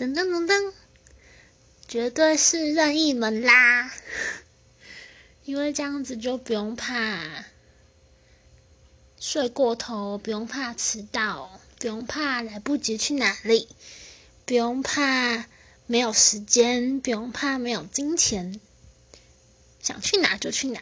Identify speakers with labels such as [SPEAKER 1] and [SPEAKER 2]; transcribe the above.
[SPEAKER 1] 噔噔噔噔。绝对是任意门啦。因为这样子就不用怕睡过头不用怕迟到不用怕来不及去哪里不用怕没有时间不用怕没有金钱想去哪就去哪。